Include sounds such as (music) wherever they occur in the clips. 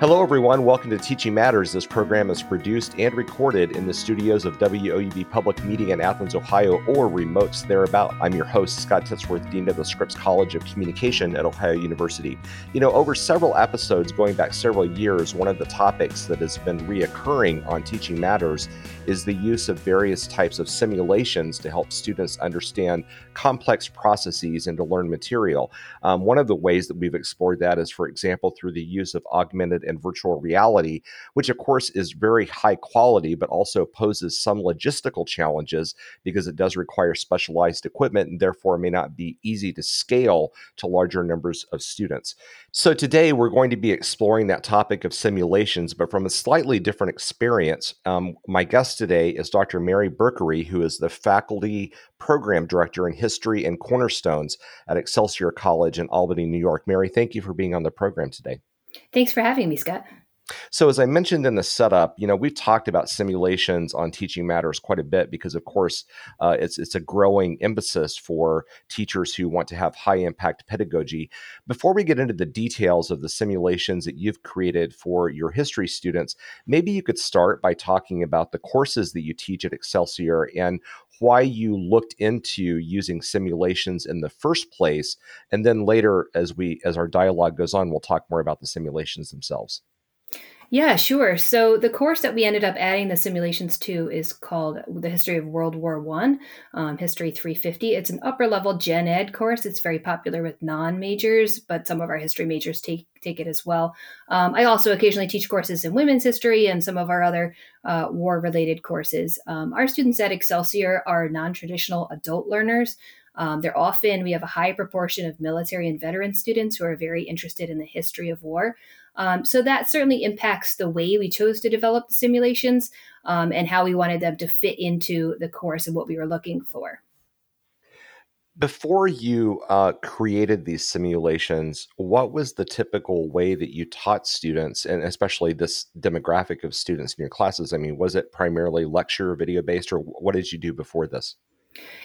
Hello, everyone. Welcome to Teaching Matters. This program is produced and recorded in the studios of WOUB Public Media in Athens, Ohio, or remotes thereabout. I'm your host, Scott Titsworth, Dean of the Scripps College of Communication at Ohio University. You know, over several episodes going back several years, one of the topics that has been reoccurring on Teaching Matters is the use of various types of simulations to help students understand complex processes and to learn material. Um, one of the ways that we've explored that is, for example, through the use of augmented and virtual reality, which of course is very high quality, but also poses some logistical challenges because it does require specialized equipment and therefore may not be easy to scale to larger numbers of students. So today we're going to be exploring that topic of simulations, but from a slightly different experience. Um, my guest today is Dr. Mary Berkery, who is the faculty program director in history and cornerstones at Excelsior College in Albany, New York. Mary, thank you for being on the program today. Thanks for having me, Scott. So, as I mentioned in the setup, you know, we've talked about simulations on Teaching Matters quite a bit because, of course, uh, it's it's a growing emphasis for teachers who want to have high impact pedagogy. Before we get into the details of the simulations that you've created for your history students, maybe you could start by talking about the courses that you teach at Excelsior and why you looked into using simulations in the first place and then later as we as our dialogue goes on we'll talk more about the simulations themselves yeah, sure. So the course that we ended up adding the simulations to is called the History of World War One, um, History 350. It's an upper level gen ed course. It's very popular with non majors, but some of our history majors take take it as well. Um, I also occasionally teach courses in women's history and some of our other uh, war related courses. Um, our students at Excelsior are non traditional adult learners. Um, they're often, we have a high proportion of military and veteran students who are very interested in the history of war. Um, so that certainly impacts the way we chose to develop the simulations um, and how we wanted them to fit into the course and what we were looking for. Before you uh, created these simulations, what was the typical way that you taught students, and especially this demographic of students in your classes? I mean, was it primarily lecture, video based, or what did you do before this?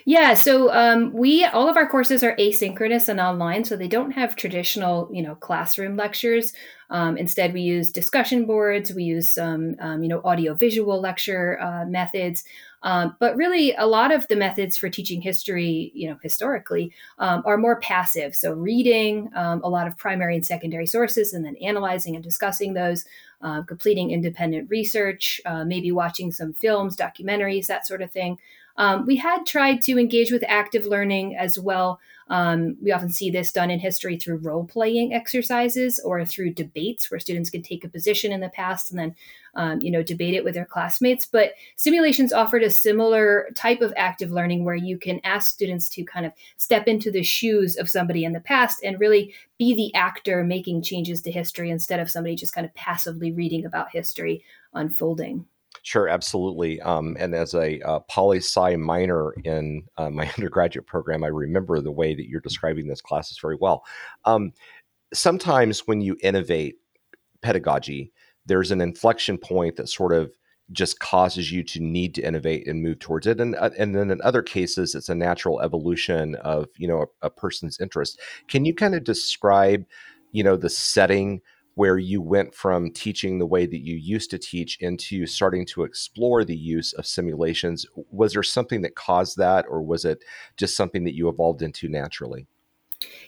Yeah, so um, we all of our courses are asynchronous and online, so they don't have traditional, you know, classroom lectures. Um, instead, we use discussion boards. We use some, um, you know, audio visual lecture uh, methods. Um, but really, a lot of the methods for teaching history, you know, historically, um, are more passive. So reading um, a lot of primary and secondary sources, and then analyzing and discussing those. Uh, completing independent research, uh, maybe watching some films, documentaries, that sort of thing. Um, we had tried to engage with active learning as well. Um, we often see this done in history through role playing exercises or through debates where students can take a position in the past and then, um, you know, debate it with their classmates. But simulations offered a similar type of active learning where you can ask students to kind of step into the shoes of somebody in the past and really be the actor making changes to history instead of somebody just kind of passively reading about history unfolding. Sure, absolutely. Um, and as a uh, poli sci minor in uh, my (laughs) undergraduate program, I remember the way that you're describing this classes very well. Um, sometimes when you innovate pedagogy, there's an inflection point that sort of just causes you to need to innovate and move towards it and uh, and then in other cases it's a natural evolution of you know a, a person's interest can you kind of describe you know the setting where you went from teaching the way that you used to teach into starting to explore the use of simulations. Was there something that caused that, or was it just something that you evolved into naturally?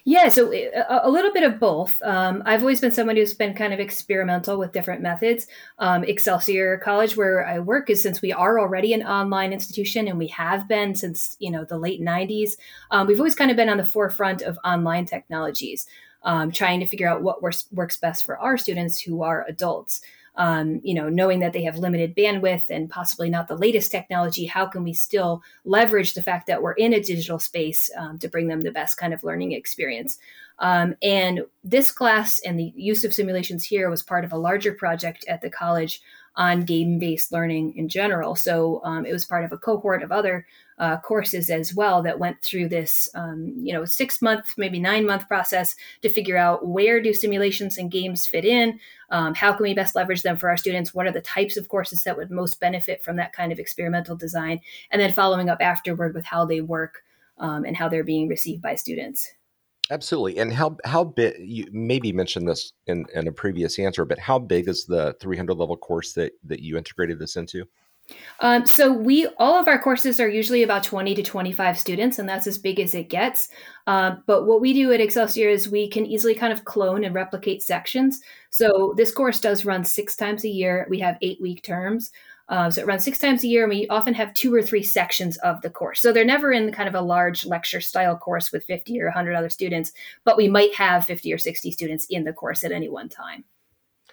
Yeah, so uh, a, little bit of both. Um, I've always been someone who's been kind of experimental with different methods. Um, Excelsior College, where I work, is since we are already an online institution, and we have been since you know the late '90s. Um, we've always kind of been on the forefront of online technologies um, trying to figure out what works, works best for our students who are adults. Um, you know, knowing that they have limited bandwidth and possibly not the latest technology, how can we still leverage the fact that we're in a digital space um, to bring them the best kind of learning experience? Um, and this class and the use of simulations here was part of a larger project at the college on game based learning in general. So um, it was part of a cohort of other uh, courses as well that went through this, um, you know, six month, maybe nine month process to figure out where do simulations and games fit in, um, how can we best leverage them for our students, what are the types of courses that would most benefit from that kind of experimental design, and then following up afterward with how they work um, and how they're being received by students. Absolutely. And how how big you maybe mentioned this in, in a previous answer, but how big is the 300 level course that that you integrated this into? Um, so we all of our courses are usually about 20 to 25 students, and that's as big as it gets. Um, but what we do at Excelsior is we can easily kind of clone and replicate sections. So this course does run six times a year. We have eight week terms. Uh, so it runs six times a year, and we often have two or three sections of the course. So they're never in kind of a large lecture style course with 50 or 100 other students, but we might have 50 or 60 students in the course at any one time.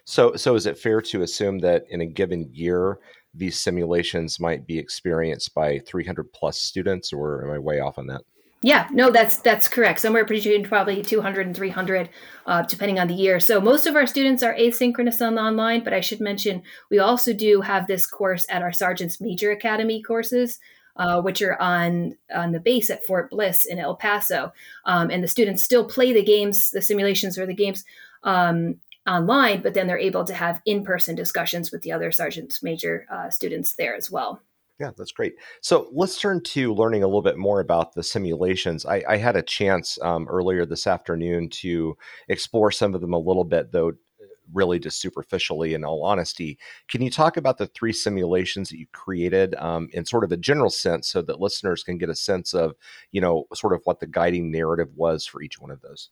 So, so is it fair to assume that in a given year, these simulations might be experienced by 300 plus students, or am I way off on that? Yeah, no, that's that's correct. Somewhere between probably 200 and 300, uh, depending on the year. So most of our students are asynchronous and online, but I should mention we also do have this course at our Sergeant's Major Academy courses, uh, which are on on the base at Fort Bliss in El Paso, um, and the students still play the games, the simulations or the games. Um, online, but then they're able to have in-person discussions with the other sergeant's major uh, students there as well. Yeah, that's great. So let's turn to learning a little bit more about the simulations. I, I had a chance um, earlier this afternoon to explore some of them a little bit, though really just superficially in all honesty. Can you talk about the three simulations that you created um, in sort of a general sense so that listeners can get a sense of, you know, sort of what the guiding narrative was for each one of those?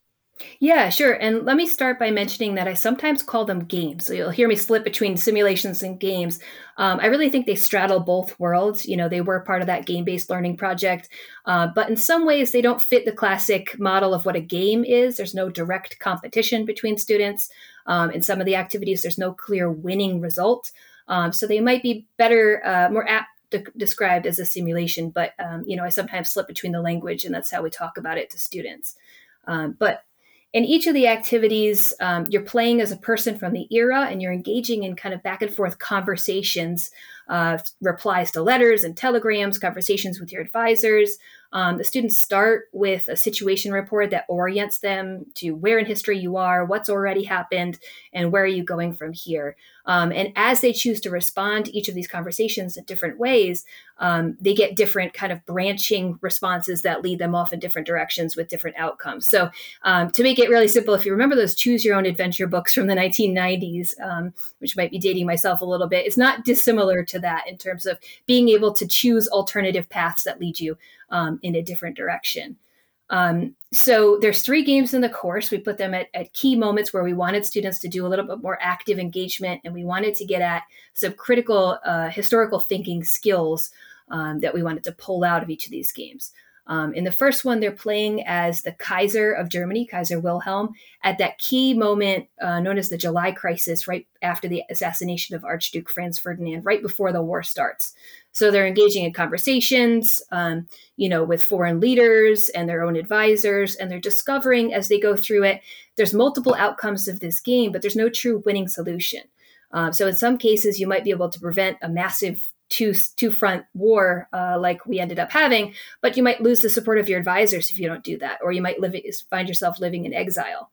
Yeah, sure. And let me start by mentioning that I sometimes call them games. So you'll hear me slip between simulations and games. Um, I really think they straddle both worlds. You know, they were part of that game based learning project, uh, but in some ways, they don't fit the classic model of what a game is. There's no direct competition between students. Um, in some of the activities, there's no clear winning result. Um, so they might be better, uh, more apt de- described as a simulation, but um, you know, I sometimes slip between the language, and that's how we talk about it to students. Um, but in each of the activities, um, you're playing as a person from the era and you're engaging in kind of back and forth conversations, uh, replies to letters and telegrams, conversations with your advisors. Um, the students start with a situation report that orients them to where in history you are, what's already happened, and where are you going from here. Um, and as they choose to respond to each of these conversations in different ways, um, they get different kind of branching responses that lead them off in different directions with different outcomes. So, um, to make it really simple, if you remember those choose your own adventure books from the 1990s, um, which might be dating myself a little bit, it's not dissimilar to that in terms of being able to choose alternative paths that lead you um, in a different direction. Um, so there's three games in the course. We put them at, at, key moments where we wanted students to do a little bit more active engagement, and we wanted to get at some critical uh, historical thinking skills um, that we wanted to pull out of each of these games. Um, in the first one, they're playing as the Kaiser of Germany, Kaiser Wilhelm, at that key moment uh, known as the July Crisis, right after the assassination of Archduke Franz Ferdinand, right before the war starts. So they're engaging in conversations, um, you know, with foreign leaders and their own advisors, and they're discovering as they go through it, there's multiple outcomes of this game, but there's no true winning solution. Uh, so in some cases, you might be able to prevent a massive two two front war uh, like we ended up having, but you might lose the support of your advisors if you don't do that, or you might live find yourself living in exile.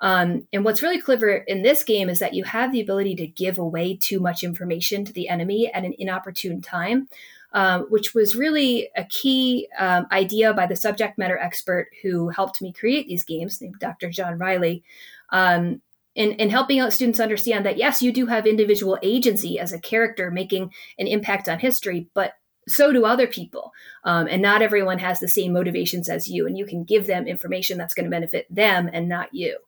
Um, and what's really clever in this game is that you have the ability to give away too much information to the enemy at an inopportune time, uh, which was really a key um, idea by the subject matter expert who helped me create these games, named Dr. John Riley. Um, in, in helping out students understand that yes, you do have individual agency as a character making an impact on history, but so do other people. Um, and not everyone has the same motivations as you. And you can give them information that's going to benefit them and not you.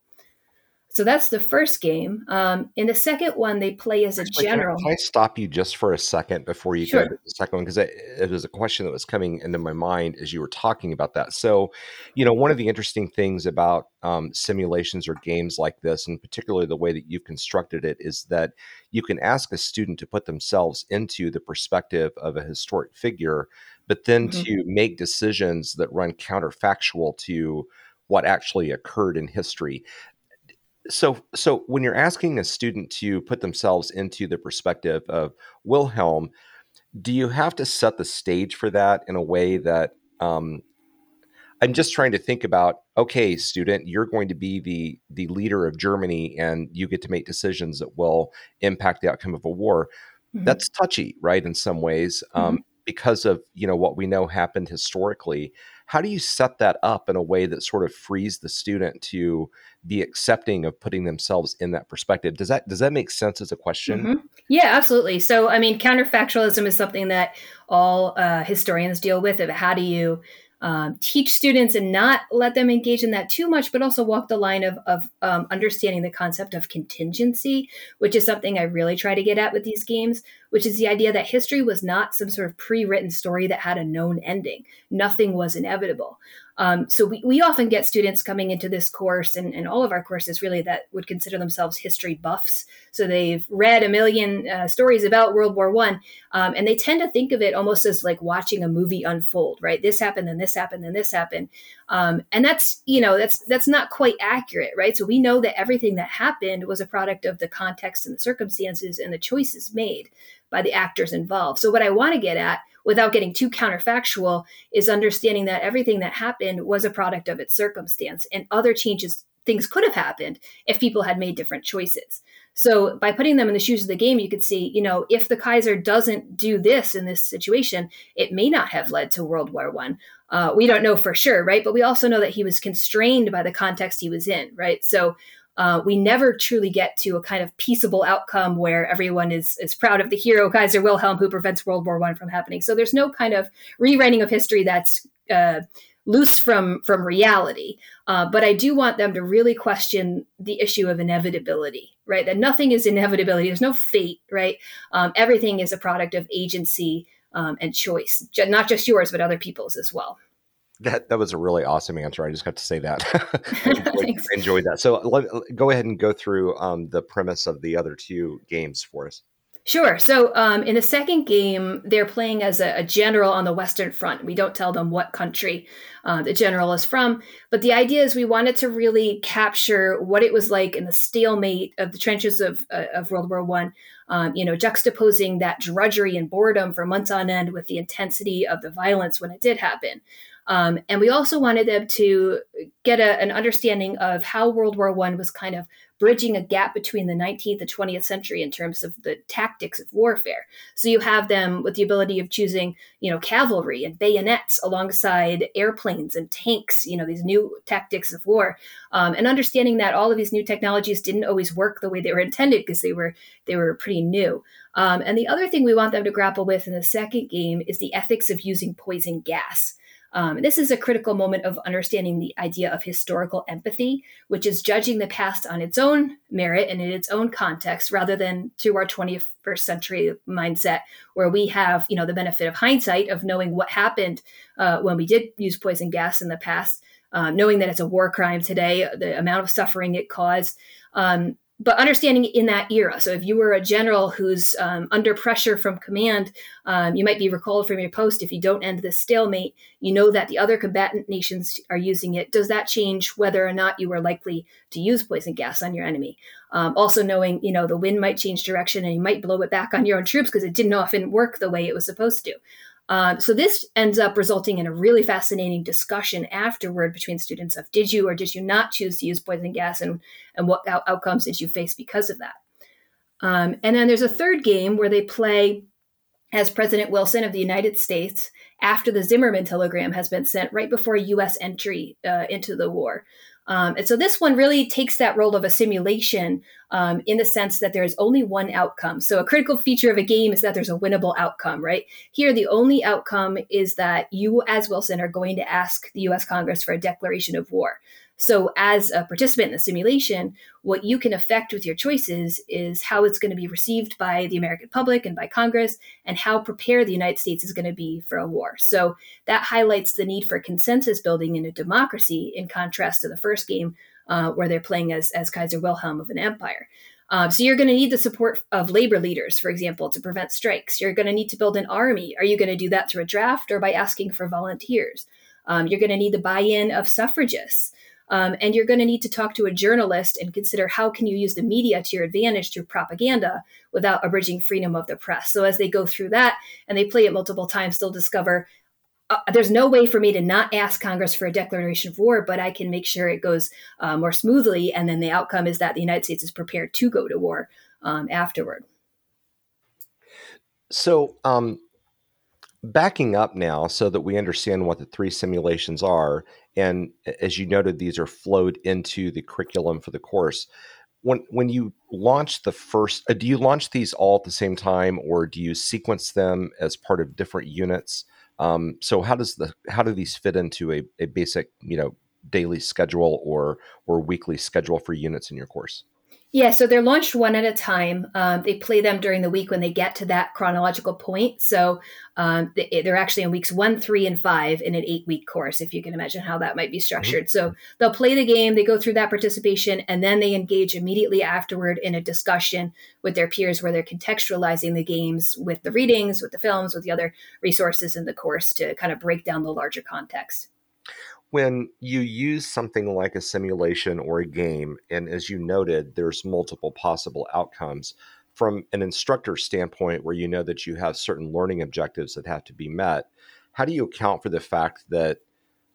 So that's the first game. Um, in the second one, they play as a Actually, general. Can I, can I, stop you just for a second before you sure. go to the second one? Because it was a question that was coming into my mind as you were talking about that. So, you know, one of the interesting things about um, simulations or games like this, and particularly the way that you've constructed it, is that you can ask a student to put themselves into the perspective of a historic figure, but then mm-hmm. to make decisions that run counterfactual to what actually occurred in history so so when you're asking a student to put themselves into the perspective of Wilhelm, do you have to set the stage for that in a way that um, I'm just trying to think about? Okay, student, you're going to be the the leader of Germany, and you get to make decisions that will impact the outcome of a war. Mm-hmm. That's touchy, right? In some ways, um, mm-hmm. because of you know what we know happened historically. How do you set that up in a way that sort of frees the student to be accepting of putting themselves in that perspective? Does that does that make sense as a question? Mm-hmm. yeah absolutely. So i mean counterfactualism is something that all uh, historians deal with of how do you um, teach students and not let them engage in that too much, but also walk the line of, of um, understanding the concept of contingency, which is something I really try to get at with these games, which is the idea that history was not some sort of pre written story that had a known ending. Nothing was inevitable. Um, so we, we often get students coming into this course and, and all of our courses really that would consider themselves history buffs. So they've read a million uh, stories about World War One, um, and they tend to think of it almost as like watching a movie unfold. Right, this happened, then this happened, then this happened, um, and that's you know that's that's not quite accurate. Right, so we know that everything that happened was a product of the context and the circumstances and the choices made by the actors involved. So what I want to get at without getting too counterfactual, is understanding that everything that happened was a product of its circumstance and other changes, things could have happened if people had made different choices. So by putting them in the shoes of the game, you could see, you know, if the Kaiser doesn't do this in this situation, it may not have led to World War One. Uh, we don't know for sure, right? But we also know that he was constrained by the context he was in, right? So uh, we never truly get to a kind of peaceable outcome where everyone is is proud of the hero Kaiser Wilhelm who prevents World War One from happening. So there's no kind of rewriting of history that's uh, loose from from reality. Uh, but I do want them to really question the issue of inevitability, right? That nothing is inevitability. There's no fate, right? Um, everything is a product of agency um, and choice, not just yours, but other people's as well. That that was a really awesome answer. I just got to say that. (laughs) I, (laughs) enjoyed, enjoyed, that. So let, go ahead and go through um, the premise of the other two games for us. Sure. So um, in the second game, they're playing as a, a, general on the Western Front. We don't tell them what country uh, the general is from, but the idea is we wanted to really capture what it was like in the stalemate of the trenches of, uh, of World War One. Um, you know, juxtaposing that drudgery and boredom for months on end with the intensity of the violence when it did happen. Um, and we also wanted them to get a, an understanding of how World War One was kind of bridging a gap between the 19th and 20th century in terms of the tactics of warfare. So you have them with the ability of choosing, you know, cavalry and bayonets alongside airplanes and tanks, you know, these new tactics of war, um, and understanding that all of these new technologies didn't always work the way they were intended because they were they were pretty new. Um, and the other thing we want them to grapple with in the second game is the ethics of using poison gas. Um, this is a critical moment of understanding the idea of historical empathy, which is judging the past on its own merit and in its own context, rather than through our 21st century mindset, where we have, you know, the benefit of hindsight of knowing what happened uh, when we did use poison gas in the past, uh, knowing that it's a war crime today, the amount of suffering it caused. Um, but understanding in that era. So if you were a general who's um, under pressure from command, um, you might be recalled from your post. If you don't end this stalemate, you know that the other combatant nations are using it. Does that change whether or not you are likely to use poison gas on your enemy? Um, also knowing, you know, the wind might change direction and you might blow it back on your own troops because it didn't often work the way it was supposed to. Um, so this ends up resulting in a really fascinating discussion afterward between students of did you or did you not choose to use poison gas and, and what out- outcomes did you face because of that? Um, and then there's a third game where they play as President Wilson of the United States after the Zimmerman telegram has been sent right before U.S. entry uh, into the war. Um, and so this one really takes that role of a simulation um, in the sense that there's only one outcome. So a critical feature of a game is that there's a winnable outcome, right? Here, the only outcome is that you, as Wilson, are going to ask the US Congress for a declaration of war. So, as a participant in the simulation, what you can affect with your choices is how it's going to be received by the American public and by Congress, and how prepared the United States is going to be for a war. So, that highlights the need for consensus building in a democracy in contrast to the first game, uh, where they're playing as, as Kaiser Wilhelm of an empire. Um, so you're going to need the support of labor leaders, for example, to prevent strikes. You're going to need to build an army. Are you going to do that through a draft or by asking for volunteers? Um, you're going to need the buy-in of suffragists. Um, and you're going to need to talk to a journalist and consider how can you use the media to your advantage through propaganda without abridging freedom of the press. So as they go through that and they play it multiple times, they'll discover uh, there's no way for me to not ask Congress for a declaration of war, but I can make sure it goes uh, more smoothly. And then the outcome is that the United States is prepared to go to war um, afterward. So, um, backing up now so that we understand what the three simulations are and as you noted these are flowed into the curriculum for the course. When when you launch the first uh, do you launch these all at the same time or do you sequence them as part of different units? Um, so how does the how do these fit into a, a basic you know daily schedule or or weekly schedule for units in your course yeah, so they're launched one at a time. Um, they play them during the week when they get to that chronological point. So um, they're actually in weeks one, three, and five in an eight week course, if you can imagine how that might be structured. Mm-hmm. So they'll play the game, they go through that participation, and then they engage immediately afterward in a discussion with their peers where they're contextualizing the games with the readings, with the films, with the other resources in the course to kind of break down the larger context when you use something like a simulation or a game, and as you noted, there's multiple possible outcomes from an instructor standpoint where you know that you have certain learning objectives that have to be met, how do you account for the fact that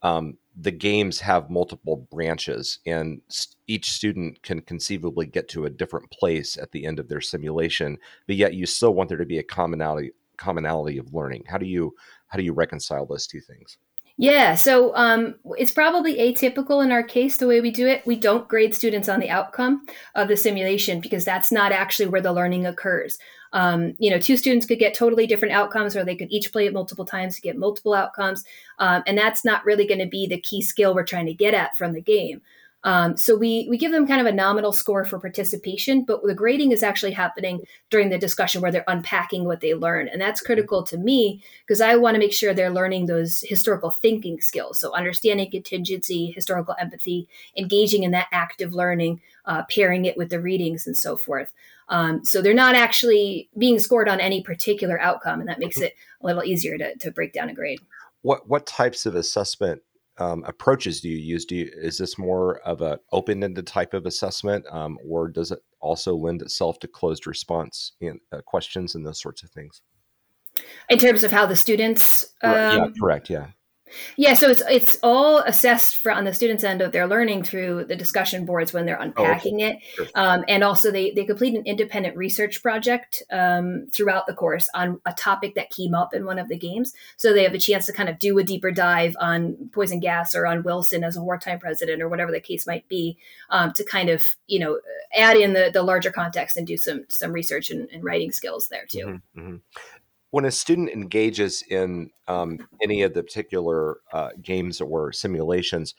um, the games have multiple branches and each student can conceivably get to a different place at the end of their simulation, but yet you still want there to be a commonality commonality of learning. How do you how do you reconcile those two things? Yeah, so um, it's probably atypical in our case the way we do it. We don't grade students on the outcome of the simulation because that's not actually where the learning occurs. Um, you know, two students could get totally different outcomes, or they could each play it multiple times to get multiple outcomes, um, and that's not really going to be the key skill we're trying to get at from the game. Um, so we we give them kind of a nominal score for participation, but the grading is actually happening during the discussion where they're unpacking what they learn, and that's critical to me because I want to make sure they're learning those historical thinking skills. So understanding contingency, historical empathy, engaging in that active learning, uh, pairing it with the readings, and so forth. Um, so they're not actually being scored on any particular outcome, and that makes it a little easier to, to break down a grade. What what types of assessment um, approaches do you use? Do you, is this more of an open-ended type of assessment, um, or does it also lend itself to closed response in, uh, questions and those sorts of things? In terms of how the students, um, right, yeah, correct, yeah. Yeah, so it's it's all assessed for on the students' end of their learning through the discussion boards when they're unpacking oh, okay. it, um, and also they they complete an independent research project um, throughout the course on a topic that came up in one of the games. So they have a chance to kind of do a deeper dive on poison gas or on Wilson as a wartime president or whatever the case might be, um, to kind of you know add in the the larger context and do some some research and, and writing skills there too. Mm-hmm, mm-hmm when a student engages in um, any of the particular uh, games or simulations,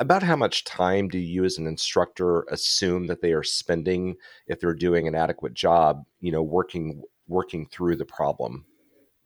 about how much time do you as an instructor assume that they are spending if they're doing an adequate job you know working working through the problem?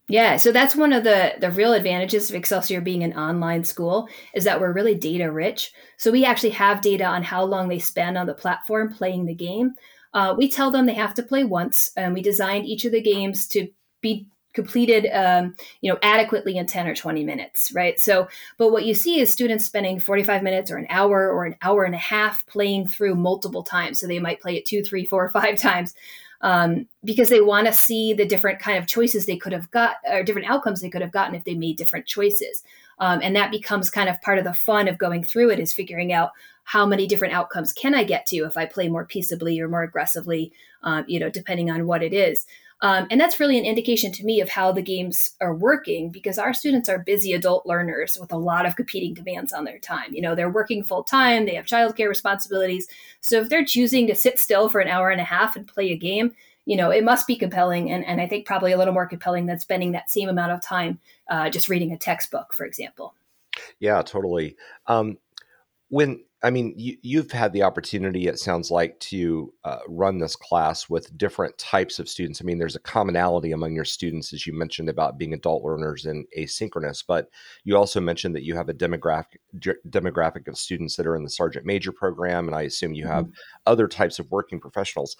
Yeah so that's one of the the real advantages of excelsior being an online school is that we're really data rich. So we actually have data on how long they spend on the platform playing the game. Uh, we tell them they have to play once and we designed each of the games to be completed um, you know adequately in 10 or 20 minutes right? So but what you see is students spending 45 minutes or an hour or an hour and a half playing through multiple times. So they might play it two three four (laughs) five times um, because they want to see the different kind of choices they could have got or different outcomes they could have gotten if they made different choices. Um, and that becomes kind of part of the fun of going through it is figuring out how many different outcomes can i get to if i play more peaceably or more aggressively um, you know depending on what it is um, and that's really an indication to me of how the games are working because our students are busy adult learners with a lot of competing demands on their time. You know, they're working full time, they have childcare responsibilities. So if they're choosing to sit still for an hour and a half and play a game, you know, it must be compelling. And, and I think probably a little more compelling than spending that same amount of time uh, just reading a textbook, for example. Yeah, totally. Um, when I mean, you, have had the opportunity, it sounds like, to uh, run this class with different types of students. I mean, there's a commonality among your students, as you mentioned, about being adult learners and asynchronous, but you also mentioned that you have a demographic demographic of students that are in the sergeant major program, and I assume you have mm-hmm. other types of working professionals.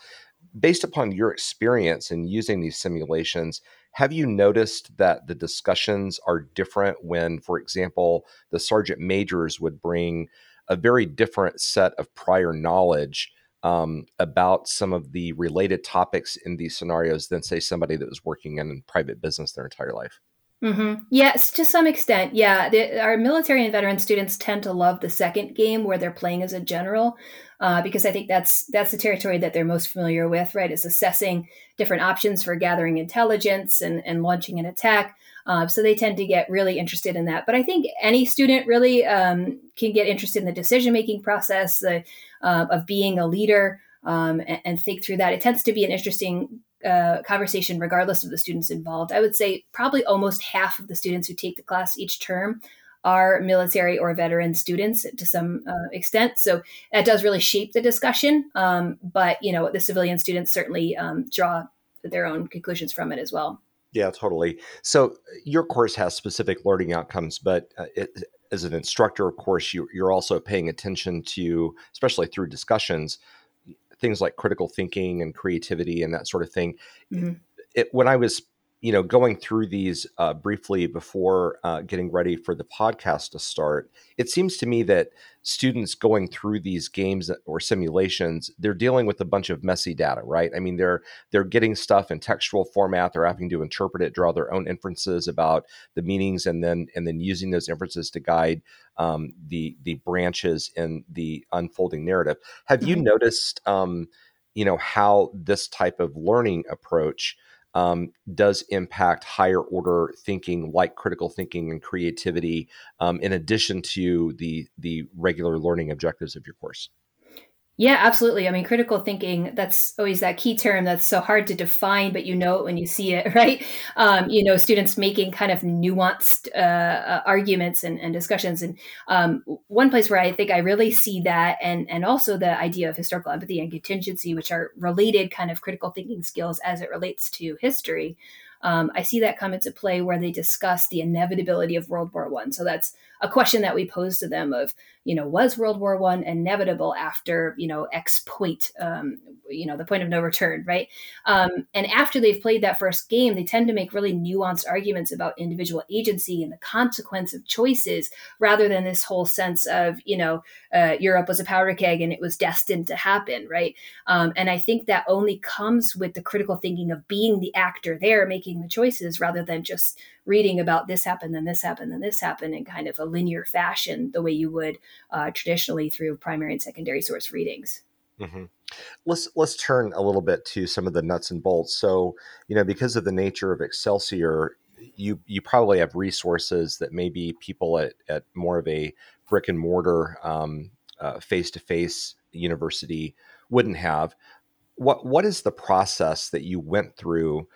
Based upon your experience in using these simulations, have you noticed that the discussions are different when, for example, the sergeant majors would bring a very different set of prior knowledge um, about some of the related topics in these scenarios than, say, somebody that was working in private business their entire life. Mm-hmm. Yes, to some extent. Yeah. The, our military and veteran students tend to love the second game where they're playing as a general. uh, because I think that's that's the territory that they're most familiar with, right? Is assessing different options for gathering intelligence and, and launching an attack. Uh, so they tend to get really interested in that. But I think any student really um, can get interested in the decision making process uh, of being a leader um, and, and, think through that. It tends to be an interesting uh, conversation regardless of the students involved. I would say probably almost half of the students who take the class each term are military or veteran students to some uh, extent. So that does really shape the discussion. Um, but you know, the civilian students certainly um, draw their own conclusions from it as well. Yeah, totally. So your course has specific learning outcomes, but uh, it, as an instructor, of course, you, you're also paying attention to, especially through discussions, things like critical thinking and creativity and that sort of thing. Mm-hmm. It, when I was you know, going through these uh, briefly before uh, getting ready for the podcast to start, it seems to me that students going through these games or simulations, they're dealing with a bunch of messy data, right? I mean, they're they're getting stuff in textual format, they're having to interpret it, draw their own inferences about the meanings, and then and then using those inferences to guide um, the the branches in the unfolding narrative. Have mm-hmm. you noticed, um, you know, how this type of learning approach? Um, does impact higher order thinking like critical thinking and creativity um, in addition to the the regular learning objectives of your course yeah, absolutely. I mean, critical thinking, that's always that key term that's so hard to define, but you know it when you see it, (laughs) right? Um, you know, students making kind of nuanced uh, uh, arguments and, and, discussions. And um, one place where I think I really see that, and, and also the idea of historical empathy and contingency, which are related kind of critical thinking skills as it relates to history. Um, I see that come into play where they discuss the inevitability of World War One. So that's a question that we pose to them of, you know, was World War One inevitable after, you know, X point, um, you know, the point of no return, right? Um, and after they've played that first game, they tend to make really nuanced arguments about individual agency and the consequence of choices, rather than this whole sense of, you know, uh, Europe was a powder keg and it was destined to happen, right? Um, and I think that only comes with the critical thinking of being the actor there, making the choices, rather than just reading about this happened, then this happened, then this happened in kind of a linear fashion, the way you would uh, traditionally through primary and secondary source readings. Mm-hmm. Let's let's turn a little bit to some of the nuts and bolts. So, you know, because of the nature of Excelsior, you you probably have resources that maybe people at, at more of a brick and mortar face to face university wouldn't have. What what is the process that you went through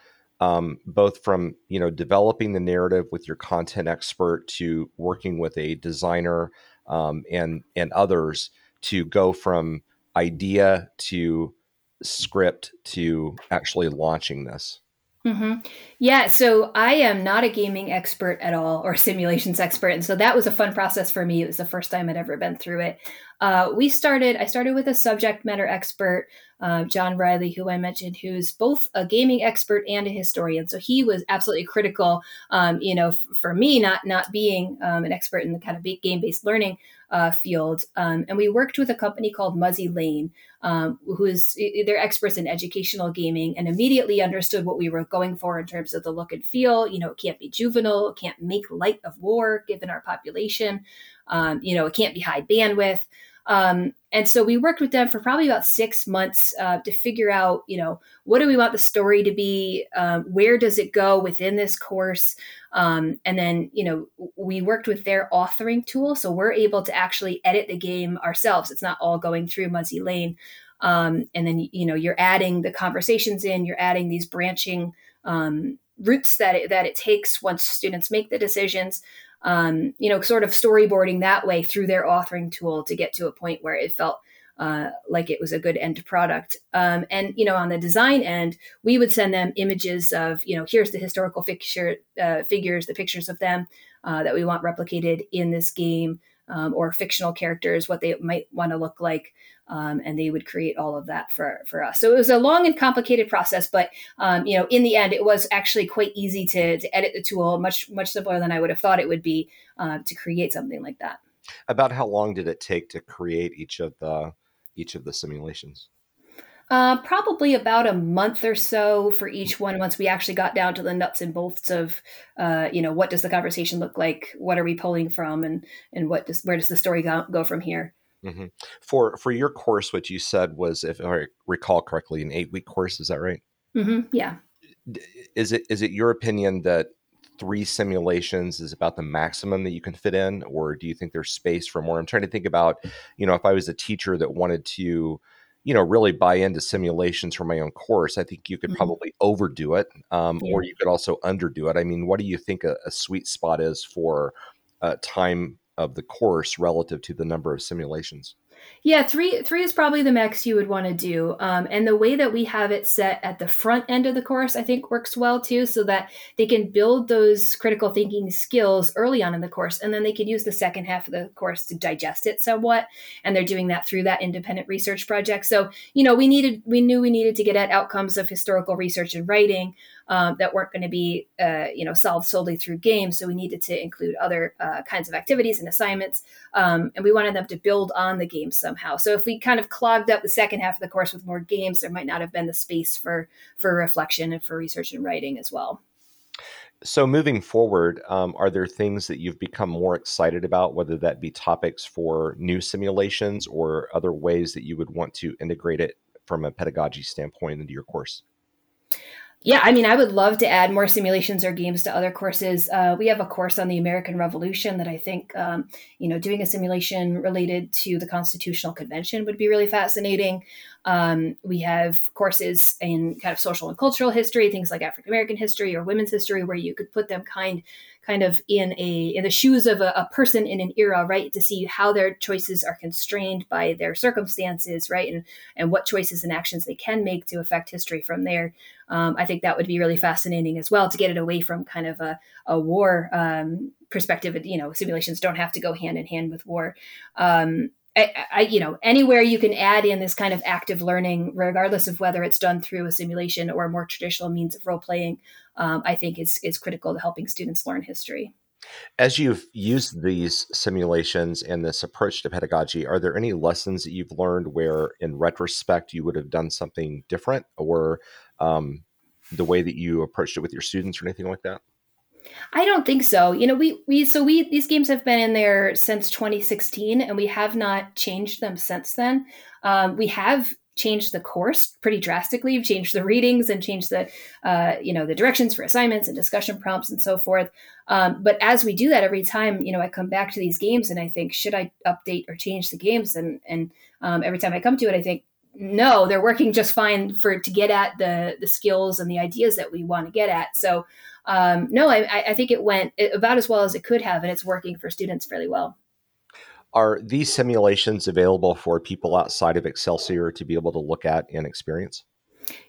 um, both from you know developing the narrative with your content expert to working with a designer um, and and others to go from idea to script to actually launching this Mm-hmm. Yeah, so I am not a gaming expert at all or simulations expert. And so that was a fun process for me. It was the first time I'd ever been through it. Uh, we started, I started with a subject matter expert, uh, John Riley, who I mentioned, who's both a gaming expert and a historian. So he was absolutely critical, um, you know, f- for me, not, not being um, an expert in the kind of game based learning uh, field. Um, and we worked with a company called Muzzy Lane, um, who's they're experts in educational gaming, and immediately understood what we were going for in terms of the look and feel. You know, it can't be juvenile, it can't make light of war given our population. Um, you know, it can't be high bandwidth. Um, and so we worked with them for probably about six months uh, to figure out, you know, what do we want the story to be? Um, where does it go within this course? Um, and then, you know, we worked with their authoring tool. So we're able to actually edit the game ourselves. It's not all going through Muzzy Lane. Um, and then, you know, you're adding the conversations in, you're adding these branching um, routes that it, that it takes once students make the decisions um, you know, sort of storyboarding that way through their authoring tool to get to a point where it felt uh, like it was a good end product. Um, and you know, on the design end, we would send them images of you know, here's the historical figure, uh, figures, the pictures of them uh, that we want replicated in this game, um, or fictional characters, what they might want to look like um, and they would create all of that for for us. So it was a long and complicated process, but um, you know, in the end, it was actually quite easy to to edit the tool, much much simpler than I would have thought it would be uh, to create something like that. About how long did it take to create each of the each of the simulations? Uh, probably about a month or so for each one. Once we actually got down to the nuts and bolts of, uh, you know, what does the conversation look like? What are we pulling from, and and what does where does the story go, go from here? Mm-hmm. For for your course, what you said was, if I recall correctly, an eight week course. Is that right? Mm-hmm. Yeah. Is it is it your opinion that three simulations is about the maximum that you can fit in, or do you think there's space for more? I'm trying to think about, you know, if I was a teacher that wanted to, you know, really buy into simulations for my own course, I think you could mm-hmm. probably overdo it, um, yeah. or you could also underdo it. I mean, what do you think a, a sweet spot is for uh, time of the course relative to the number of simulations? Yeah, three three is probably the max you would want to do. Um, and the way that we have it set at the front end of the course, I think works well too, so that they can build those critical thinking skills early on in the course, and then they can use the second half of the course to digest it somewhat. And they're doing that through that independent research project. So you know, we needed we knew we needed to get at outcomes of historical research and writing um, that weren't going to be uh, you know solved solely through games. So we needed to include other uh, kinds of activities and assignments, um, and we wanted them to build on the games somehow. So if we kind of clogged up the second half of the course with more games, there might not have been the space for for reflection and for research and writing as well. So, moving forward, um, are there things that you've become more excited about, whether that be topics for new simulations or other ways that you would want to integrate it from a pedagogy standpoint into your course? Yeah, I mean, I would love to add more simulations or games to other courses. Uh, we have a course on the American Revolution that I think, um, you know, doing a simulation related to the Constitutional Convention would be really fascinating. Um, we have courses in kind of social and cultural history, things like African American history or women's history, where you could put them kind kind of in a in the shoes of a, a, person in an era, right? To see how their choices are constrained by their circumstances, right? And and what choices and actions they can make to affect history from there. Um, I think that would be really fascinating as well to get it away from kind of a, a war um, perspective. You know, simulations don't have to go hand in hand with war. Um, I, I, you know, anywhere you can add in this kind of active learning, regardless of whether it's done through a simulation or a more traditional means of role playing, um, I think is is critical to helping students learn history. As you've used these simulations and this approach to pedagogy, are there any lessons that you've learned where, in retrospect, you would have done something different, or um, the way that you approached it with your students, or anything like that? I don't think so. You know, we we so we these games have been in there since 2016, and we have not changed them since then. Um, we have changed the course pretty drastically. We've changed the readings and changed the uh, you know the directions for assignments and discussion prompts and so forth. Um, but as we do that every time, you know, I come back to these games and I think, should I update or change the games? And and um, every time I come to it, I think, no, they're working just fine for to get at the the skills and the ideas that we want to get at. So um, no, I, I think it went about as well as it could have, and it's working for students fairly well. Are these simulations available for people outside of Excelsior to be able to look at and experience?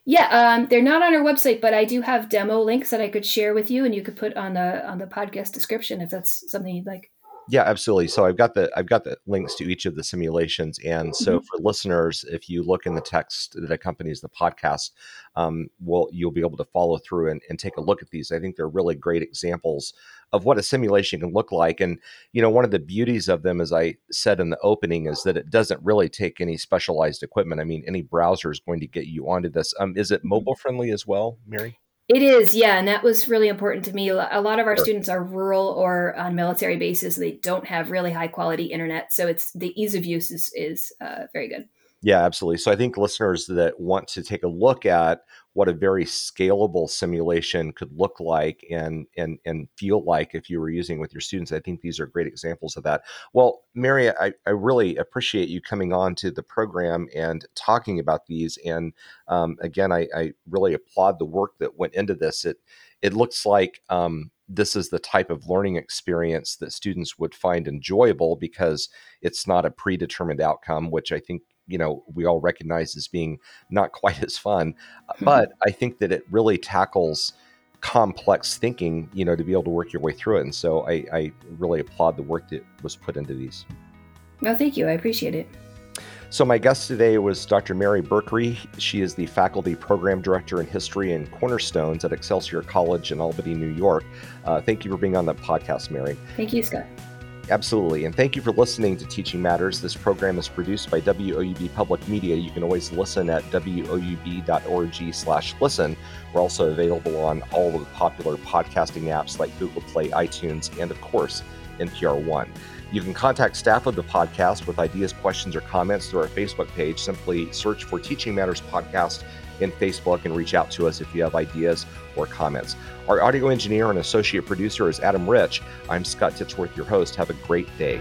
Yeah, um, they're not on our website, but I do have demo links that I could share with you, and you could put on the on the podcast description if that's something you'd like. Yeah, absolutely. So I've got the I've got the links to each of the simulations, and so mm-hmm. for listeners, if you look in the text that accompanies the podcast, um, well, you'll be able to follow through and, and take a look at these. I think they're really great examples of what a simulation can look like. And you know, one of the beauties of them, as I said in the opening, is that it doesn't really take any specialized equipment. I mean, any browser is going to get you onto this. Um, is it mm-hmm. mobile friendly as well, Mary? It is, yeah, and that was really important to me. A lot of our students are rural or on military bases; they don't have really high quality internet, so it's the ease of use is is uh, very good. Yeah, absolutely. So I think listeners that want to take a look at what a very scalable simulation could look like and and and feel like if you were using with your students. I think these are great examples of that. Well, Mary, I, I really appreciate you coming on to the program and talking about these. And um, again, I, I, really applaud the work that went into this. It it looks like um, this is the type of learning experience that students would find enjoyable because it's not a predetermined outcome, which I think you know we all recognize as being not quite (laughs) as fun mm-hmm. but i think that it really tackles complex thinking you know to be able to work your way through it and so i, I really applaud the work that was put into these. No thank you i appreciate it. So my guest today was dr mary berkery. She is the faculty program director in history and cornerstones at excelsior college in albany new york. Uh, thank you for being on the podcast mary. Thank you scott Absolutely. And thank you for listening to Teaching Matters. This program is produced by WOUB Public Media. You can always listen at woub.org slash listen. We're also available on all of the popular podcasting apps like Google Play, iTunes, and of course, NPR One. You can contact staff of the podcast with ideas, questions, or comments through our Facebook page. Simply search for Teaching Matters Podcast in Facebook and reach out to us if you have ideas or comments. Our audio engineer and associate producer is Adam Rich. I'm Scott Titsworth, your host. Have a great day.